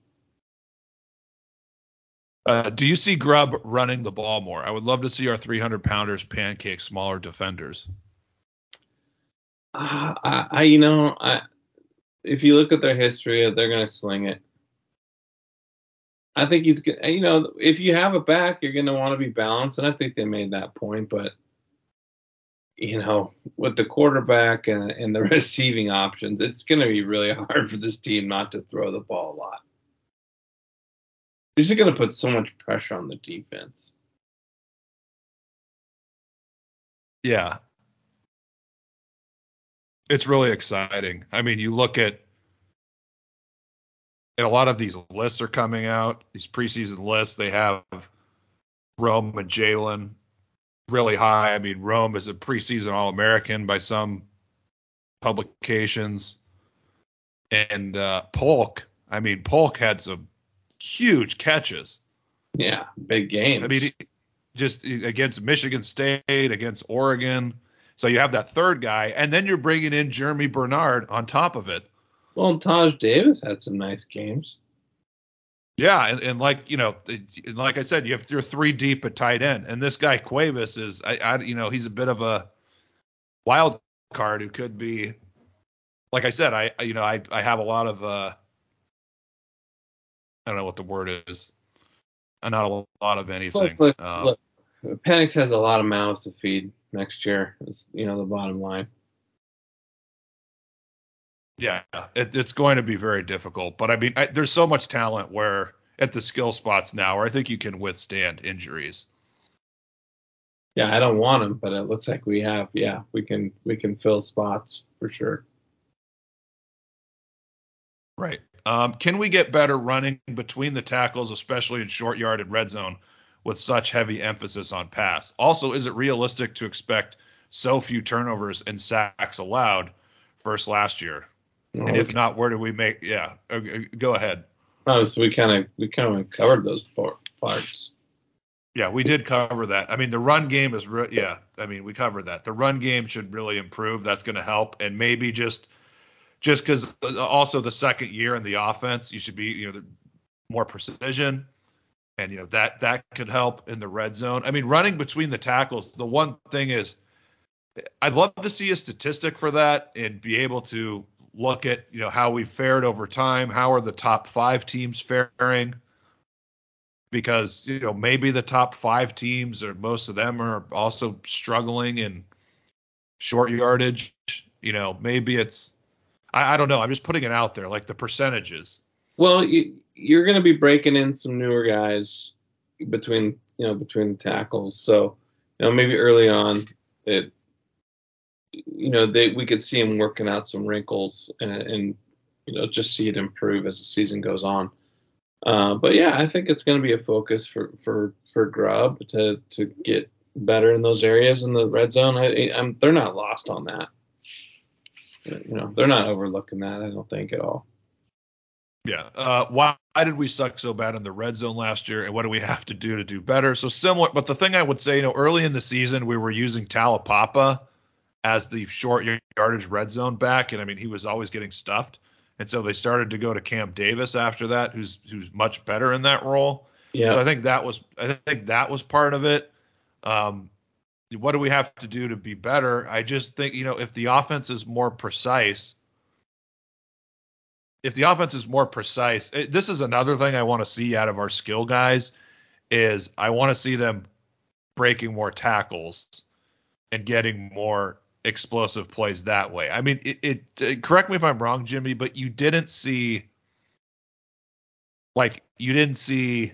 A: Uh, do you see Grubb running the ball more? I would love to see our 300 pounders pancake smaller defenders.
B: Uh, I, I, you know, I, if you look at their history, they're going to sling it. I think he's, good. you know, if you have a back, you're going to want to be balanced, and I think they made that point. But you know, with the quarterback and, and the receiving options, it's going to be really hard for this team not to throw the ball a lot. This is going to put so much pressure on the defense.
A: Yeah, it's really exciting. I mean, you look at and a lot of these lists are coming out, these preseason lists. They have Rome and Jalen really high. I mean, Rome is a preseason All American by some publications. And uh, Polk, I mean, Polk had some huge catches.
B: Yeah, big games.
A: I mean, just against Michigan State, against Oregon. So you have that third guy, and then you're bringing in Germie Bernard on top of it.
B: Well, Taj Davis had some nice games.
A: Yeah, and, and like you know, like I said, you have you're three deep at tight end, and this guy Cuevas is, I, I you know, he's a bit of a wild card who could be, like I said, I you know, I I have a lot of uh, I don't know what the word is, not a lot of anything. Look, look, um,
B: look, Penix has a lot of mouths to feed next year. Is you know the bottom line.
A: Yeah, it, it's going to be very difficult. But I mean, I, there's so much talent where at the skill spots now where I think you can withstand injuries.
B: Yeah, I don't want them, but it looks like we have. Yeah, we can we can fill spots for sure.
A: Right. Um, can we get better running between the tackles, especially in short yard and red zone, with such heavy emphasis on pass? Also, is it realistic to expect so few turnovers and sacks allowed versus last year? Oh, and if not, where do we make? Yeah, uh, uh, go ahead.
B: Oh, so we kind of we kind of covered those parts.
A: Yeah, we did cover that. I mean, the run game is, re- yeah. I mean, we covered that. The run game should really improve. That's going to help, and maybe just, just because also the second year in the offense, you should be, you know, more precision, and you know that that could help in the red zone. I mean, running between the tackles. The one thing is, I'd love to see a statistic for that and be able to look at, you know, how we fared over time. How are the top five teams faring? because you know maybe the top five teams or most of them are also struggling in short yardage. You know, maybe it's I, I don't know. I'm just putting it out there, like the percentages.
B: Well, you're going to be breaking in some newer guys between you know between tackles, so you know maybe early on it you know they we could see him working out some wrinkles and and you know just see it improve as the season goes on. Uh, but yeah, I think it's going to be a focus for for for Grubb to to get better in those areas in the red zone. I, I'm, they're not lost on that. You know, they're not overlooking that. I don't think at all.
A: Yeah. Uh, why, why did we suck so bad in the red zone last year, and what do we have to do to do better? So similar, but the thing I would say, you know, early in the season we were using Taulapapa as the short yardage red zone back, and I mean he was always getting stuffed. And so they started to go to Cam Davis after that, who's who's much better in that role. Yeah. So I think that was I think that was part of it. Um, what do we have to do to be better? I just think you know if the offense is more precise, if the offense is more precise, it, this is another thing I want to see out of our skill guys is I want to see them breaking more tackles and getting more explosive plays that way. I mean, it, it uh, correct me if I'm wrong, Jimmy, but you didn't see like you didn't see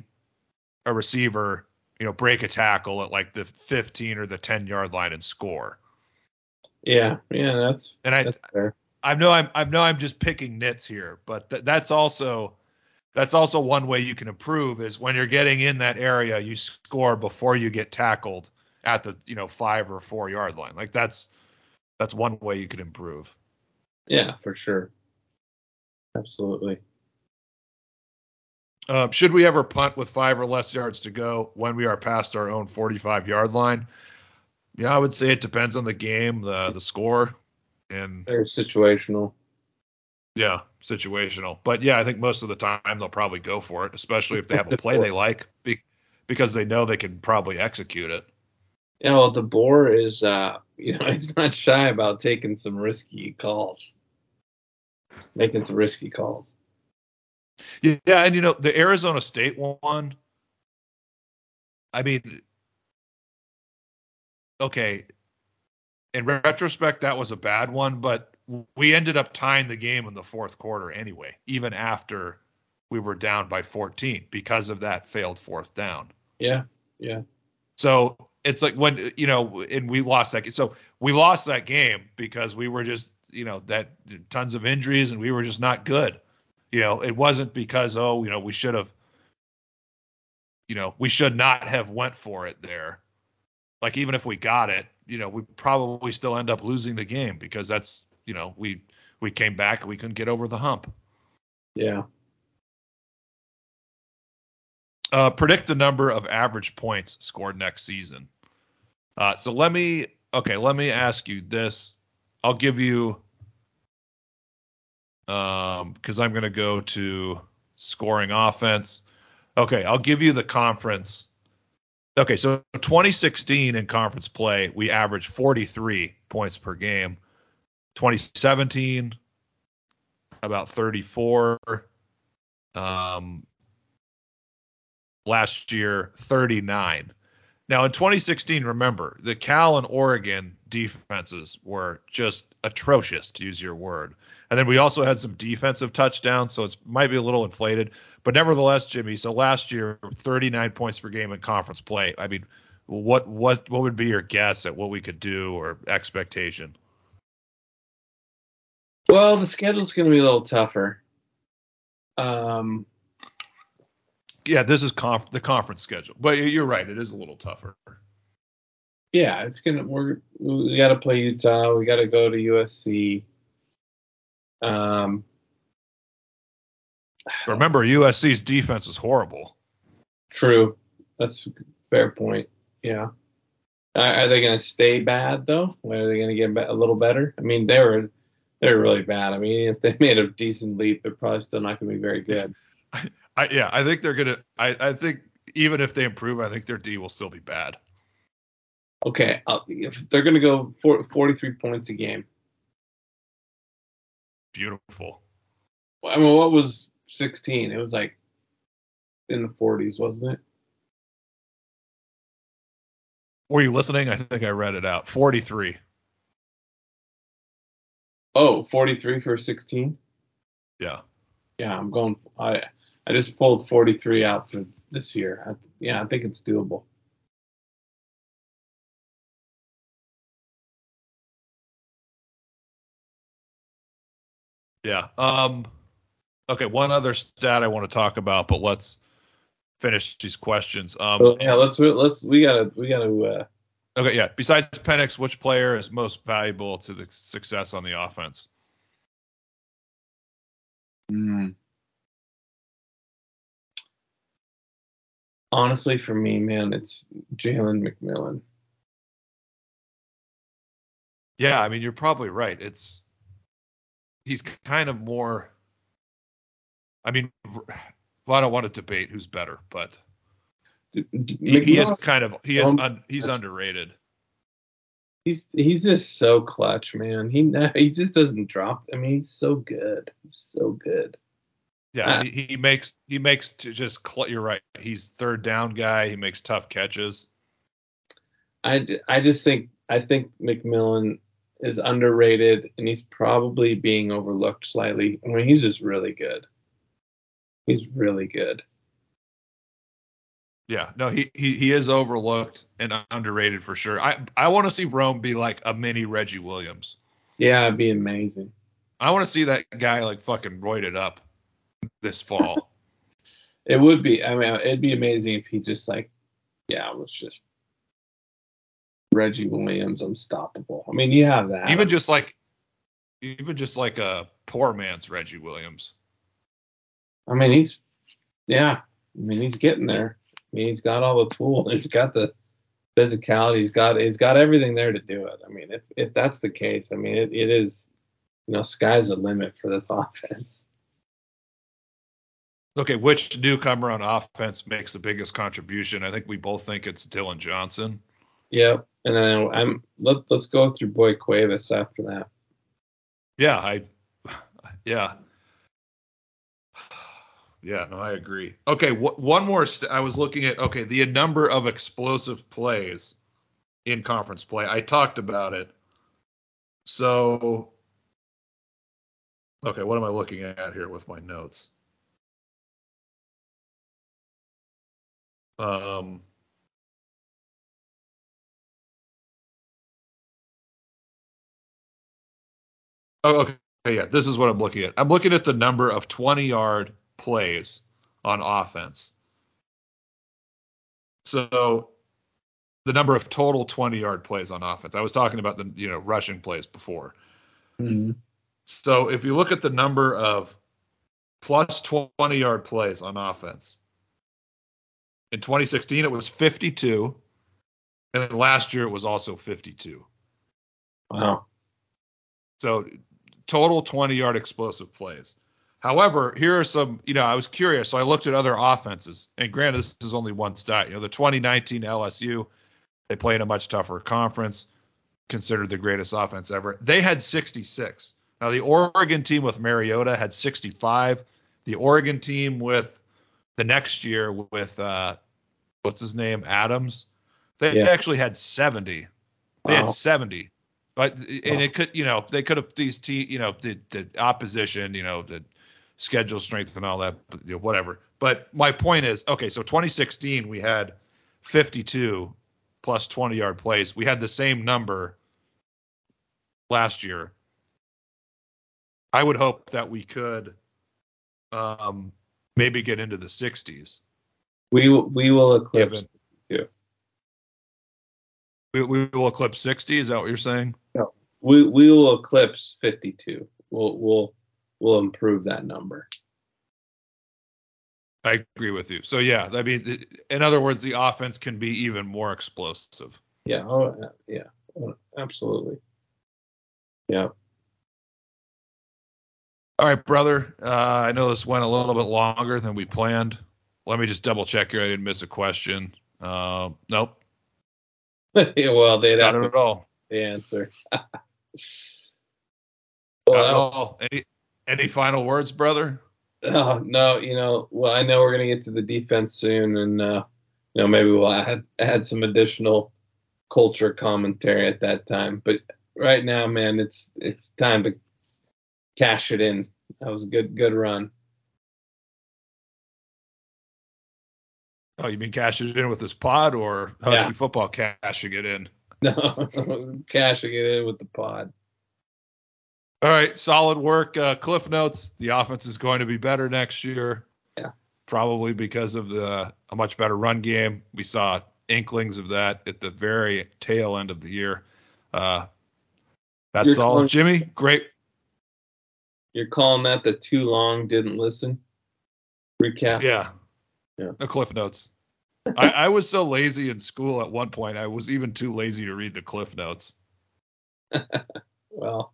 A: a receiver, you know, break a tackle at like the 15 or the 10 yard line and score.
B: Yeah, yeah, that's
A: and I
B: that's fair.
A: I know I'm I know I'm just picking nits here, but th- that's also that's also one way you can improve is when you're getting in that area, you score before you get tackled at the you know five or four yard line. Like that's that's one way you could improve.
B: Yeah, for sure. Absolutely.
A: Uh, should we ever punt with five or less yards to go when we are past our own 45 yard line? Yeah, I would say it depends on the game, the the score, and
B: they're situational.
A: Yeah, situational. But yeah, I think most of the time they'll probably go for it, especially if they have a play they like, be, because they know they can probably execute it.
B: Yeah, well, DeBoer is, uh, you know, he's not shy about taking some risky calls, making some risky calls.
A: Yeah, and you know the Arizona State one. I mean, okay, in retrospect, that was a bad one, but we ended up tying the game in the fourth quarter anyway, even after we were down by 14 because of that failed fourth down.
B: Yeah, yeah.
A: So it's like when you know, and we lost that. So we lost that game because we were just you know that tons of injuries and we were just not good. You know, it wasn't because oh you know we should have you know we should not have went for it there. Like even if we got it, you know, we probably still end up losing the game because that's you know we we came back and we couldn't get over the hump.
B: Yeah.
A: Uh, predict the number of average points scored next season. Uh, so let me okay, let me ask you this. I'll give you um because I'm gonna go to scoring offense. Okay, I'll give you the conference. Okay, so 2016 in conference play, we averaged 43 points per game. 2017, about 34. Um, last year, 39. Now in 2016, remember the Cal and Oregon defenses were just atrocious, to use your word. And then we also had some defensive touchdowns, so it might be a little inflated. But nevertheless, Jimmy, so last year 39 points per game in conference play. I mean, what what what would be your guess at what we could do or expectation?
B: Well, the schedule's going to be a little tougher. Um,
A: yeah, this is conf- the conference schedule, but you're right, it is a little tougher.
B: Yeah, it's gonna we're we got to play Utah, we got to go to USC. Um,
A: remember USC's defense is horrible.
B: True, that's fair point. Yeah. Are, are they going to stay bad though? When are they going to get a little better? I mean, they were they were really bad. I mean, if they made a decent leap, they're probably still not going to be very good.
A: I yeah, I think they're gonna. I I think even if they improve, I think their D will still be bad.
B: Okay, uh, if they're going to go for 43 points a game.
A: Beautiful.
B: I mean, what was 16? It was like in the 40s, wasn't it?
A: Were you listening? I think I read it out. 43.
B: Oh, 43 for 16.
A: Yeah.
B: Yeah, I'm going. I I just pulled 43 out for this year. I, yeah, I think it's doable.
A: Yeah. Um. Okay. One other stat I want to talk about, but let's finish these questions. Um.
B: So, yeah, let's let's we gotta we gotta. Uh,
A: Okay. Yeah. Besides Penix, which player is most valuable to the success on the offense?
B: mm. Honestly, for me, man, it's Jalen McMillan.
A: Yeah. I mean, you're probably right. It's he's kind of more. I mean, well, I don't want to debate who's better, but he, he is kind of he is un, he's underrated.
B: He's he's just so clutch, man. He he just doesn't drop. I mean, he's so good, so good.
A: Yeah,
B: Uh,
A: he, he makes he makes to just you're right. He's third down guy. He makes tough catches.
B: I, I just think I think McMillan is underrated and he's probably being overlooked slightly. I mean, he's just really good. He's really good.
A: Yeah, no, he he, he is overlooked and underrated for sure. I I want to see Rome be like a mini Reggie Williams.
B: Yeah, it'd be amazing.
A: I want to see that guy like fucking roided up this fall.
B: It would be. I mean, it'd be amazing if he just like, yeah, was just Reggie Williams unstoppable. I mean, you have that.
A: even just like even just like a poor man's Reggie Williams.
B: I mean, he's yeah. I mean, he's getting there. I mean, he's got all the tools. He's got the physicality. He's got he's got everything there to do it. I mean, if if that's the case, I mean, it, it is. You know, sky's the limit for this offense.
A: Okay, which newcomer on offense makes the biggest contribution? I think we both think it's Dillon Johnson.
B: Yep. And then I'm let let's go through Boy Cuevas after that.
A: Yeah, I yeah. Yeah, no, I agree. Okay, wh- one more. St- I was looking at okay the number of explosive plays in conference play. I talked about it. So, okay, what am I looking at here with my notes? Um, oh, okay, yeah, this is what I'm looking at. I'm looking at the number of 20 yard plays on offense. So the number of total 20 yard plays on offense. I was talking about the you know rushing plays before.
B: Mm-hmm.
A: So if you look at the number of plus 20 yard plays on offense, in 2016 it was 52, and then last year it was also 52.
B: Wow.
A: So total 20 yard explosive plays. However, here are some, you know, I was curious, so I looked at other offenses, and granted, this is only one stat. You know, the 2019 LSU, they play in a much tougher conference, considered the greatest offense ever. They had 66. Now, the Oregon team with Mariota had 65. The Oregon team with the next year with, uh, what's his name, Adams, they
B: Yeah.
A: actually had 70. They
B: Wow.
A: had 70. But and it could, you know, they could have these te you know, the the opposition, you know, the schedule strength and all that, but, you know, whatever. But my point is, okay, so 2016 we had 52 plus 20 yard plays. We had the same number last year. I would hope that we could um maybe get into the 60s.
B: We will we will eclipse
A: Given-
B: too.
A: We, we will eclipse 60. Is that what you're saying?
B: No, We we will eclipse 52. We'll we'll we'll improve that number.
A: I agree with you. So yeah, I mean, in other words, the offense can be even more explosive.
B: Yeah. Oh, yeah. Oh, absolutely. Yeah.
A: All right, brother. Uh, I know this went a little bit longer than we planned. Let me just double check here. I didn't miss a question. Uh, nope.
B: yeah, well, they'd
A: Not
B: have
A: at
B: to
A: all.
B: the answer.
A: Not
B: well,
A: at all. Any any final words, brother?
B: Oh, no, you know, well, I know we're gonna get to the defense soon, and uh, you know, maybe we'll add add some additional culture commentary at that time. But right now, man, it's it's time to cash it in. That was a good good run.
A: Oh, you mean cashing it in with this pod or Husky
B: Yeah.
A: football cashing it in?
B: No, cashing it in with the pod.
A: All right, solid work. Uh, Cliff notes: the offense is going to be better next year.
B: Yeah.
A: Probably because of the a much better run game. We saw inklings of that at the very tail end of the year. Uh, that's
B: You're
A: all,
B: calling-
A: Jimmy. Great.
B: You're calling that the too long didn't listen recap?
A: Yeah.
B: Yeah.
A: The Cliff notes. I, I was so lazy in school at one point. I was even too lazy to read the Cliff notes.
B: Well,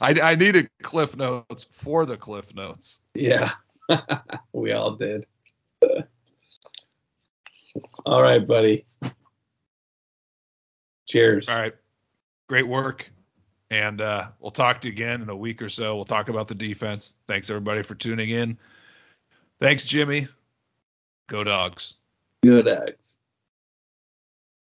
A: I, I needed Cliff notes for the Cliff notes.
B: yeah, we all did. all right, buddy. Cheers.
A: All right. Great work. And uh, we'll talk to you again in a week or so. We'll talk about the defense. Thanks, everybody, for tuning in. Thanks, Jimmy. Go, dogs.
B: Good eggs.